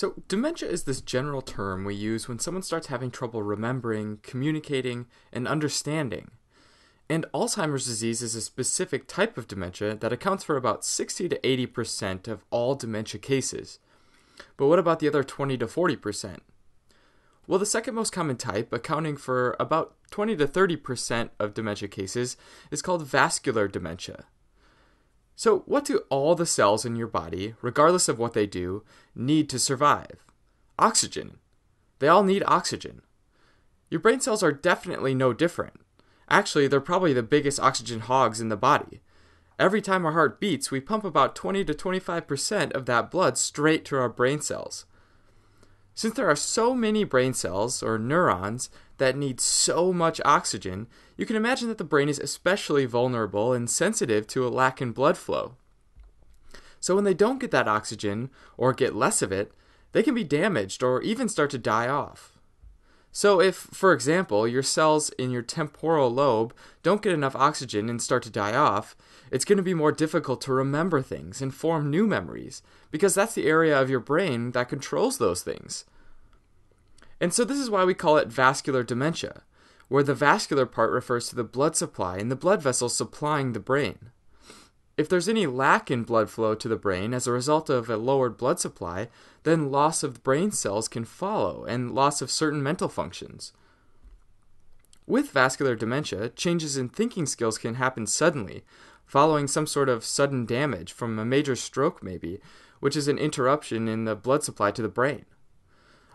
So, dementia is this general term we use when someone starts having trouble remembering, communicating, and understanding. And Alzheimer's disease is a specific type of dementia that accounts for about 60 to 80% of all dementia cases. But what about the other 20 to 40%? Well, the second most common type, accounting for about 20 to 30% of dementia cases, is called vascular dementia. So, what do all the cells in your body, regardless of what they do, need to survive? Oxygen. They all need oxygen. Your brain cells are definitely no different. Actually, they're probably the biggest oxygen hogs in the body. Every time our heart beats, we pump about 20 to 25% of that blood straight to our brain cells. Since there are so many brain cells, or neurons, that need so much oxygen, you can imagine that the brain is especially vulnerable and sensitive to a lack in blood flow. So when they don't get that oxygen, or get less of it, they can be damaged or even start to die off. So, if, for example, your cells in your temporal lobe don't get enough oxygen and start to die off, it's going to be more difficult to remember things and form new memories, because that's the area of your brain that controls those things. And so, this is why we call it vascular dementia, where the vascular part refers to the blood supply and the blood vessels supplying the brain. If there's any lack in blood flow to the brain as a result of a lowered blood supply, then loss of brain cells can follow and loss of certain mental functions. With vascular dementia, changes in thinking skills can happen suddenly, following some sort of sudden damage from a major stroke, maybe, which is an interruption in the blood supply to the brain.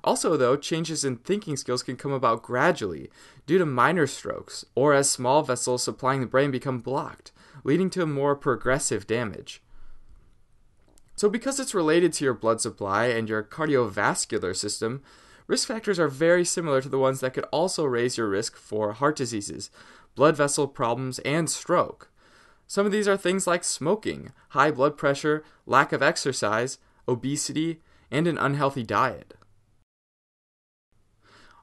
Also, though, changes in thinking skills can come about gradually due to minor strokes or as small vessels supplying the brain become blocked, leading to more progressive damage. So, because it's related to your blood supply and your cardiovascular system, risk factors are very similar to the ones that could also raise your risk for heart diseases, blood vessel problems, and stroke. Some of these are things like smoking, high blood pressure, lack of exercise, obesity, and an unhealthy diet.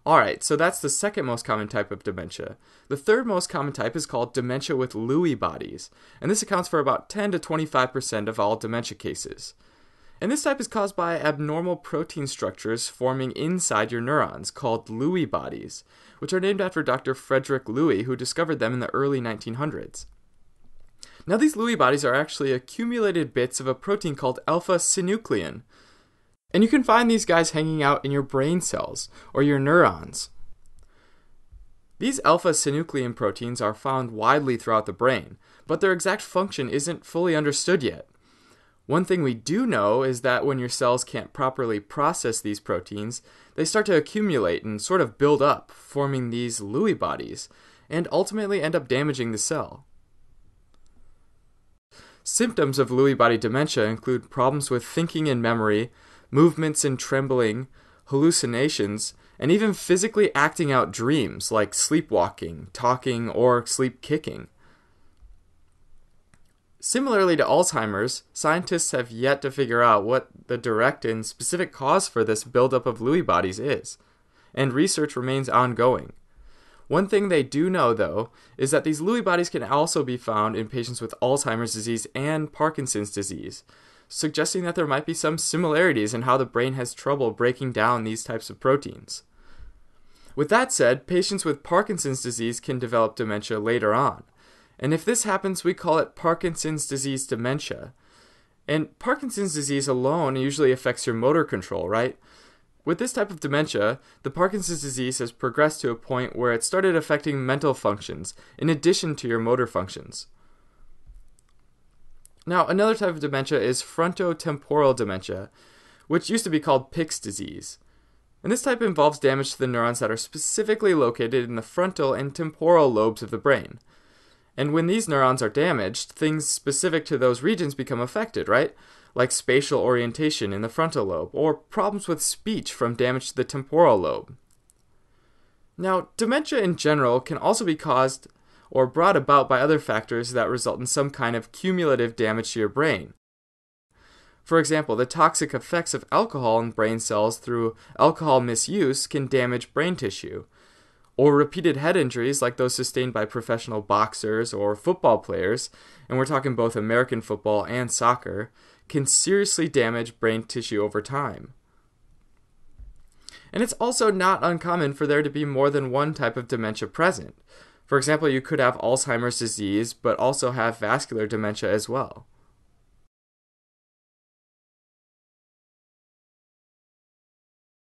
Alright, so that's the second most common type of dementia. The third most common type is called dementia with Lewy bodies, and this accounts for about 10 to 25% of all dementia cases. And this type is caused by abnormal protein structures forming inside your neurons called Lewy bodies, which are named after Dr. Frederick Lewy, who discovered them in the early 1900s. Now, these Lewy bodies are actually accumulated bits of a protein called alpha synuclein, and you can find these guys hanging out in your brain cells or your neurons. These alpha synuclein proteins are found widely throughout the brain, but their exact function isn't fully understood yet. One thing we do know is that when your cells can't properly process these proteins, they start to accumulate and sort of build up, forming these Lewy bodies, and ultimately end up damaging the cell. Symptoms of Lewy body dementia include problems with thinking and memory, movements and trembling, hallucinations, and even physically acting out dreams like sleepwalking, talking, or sleep kicking. Similarly to Alzheimer's, scientists have yet to figure out what the direct and specific cause for this buildup of Lewy bodies is, and research remains ongoing. One thing they do know, though, is that these Lewy bodies can also be found in patients with Alzheimer's disease and Parkinson's disease, suggesting that there might be some similarities in how the brain has trouble breaking down these types of proteins. With that said, patients with Parkinson's disease can develop dementia later on. And if this happens, we call it Parkinson's disease dementia. And Parkinson's disease alone usually affects your motor control, right? With this type of dementia, the Parkinson's disease has progressed to a point where it started affecting mental functions in addition to your motor functions. Now, another type of dementia is frontotemporal dementia, which used to be called Pick's disease. And this type involves damage to the neurons that are specifically located in the frontal and temporal lobes of the brain. And when these neurons are damaged, things specific to those regions become affected, right? Like spatial orientation in the frontal lobe, or problems with speech from damage to the temporal lobe. Now, dementia in general can also be caused or brought about by other factors that result in some kind of cumulative damage to your brain. For example, the toxic effects of alcohol in brain cells through alcohol misuse can damage brain tissue. Or repeated head injuries like those sustained by professional boxers or football players, and we're talking both American football and soccer, can seriously damage brain tissue over time. And it's also not uncommon for there to be more than one type of dementia present. For example, you could have Alzheimer's disease, but also have vascular dementia as well.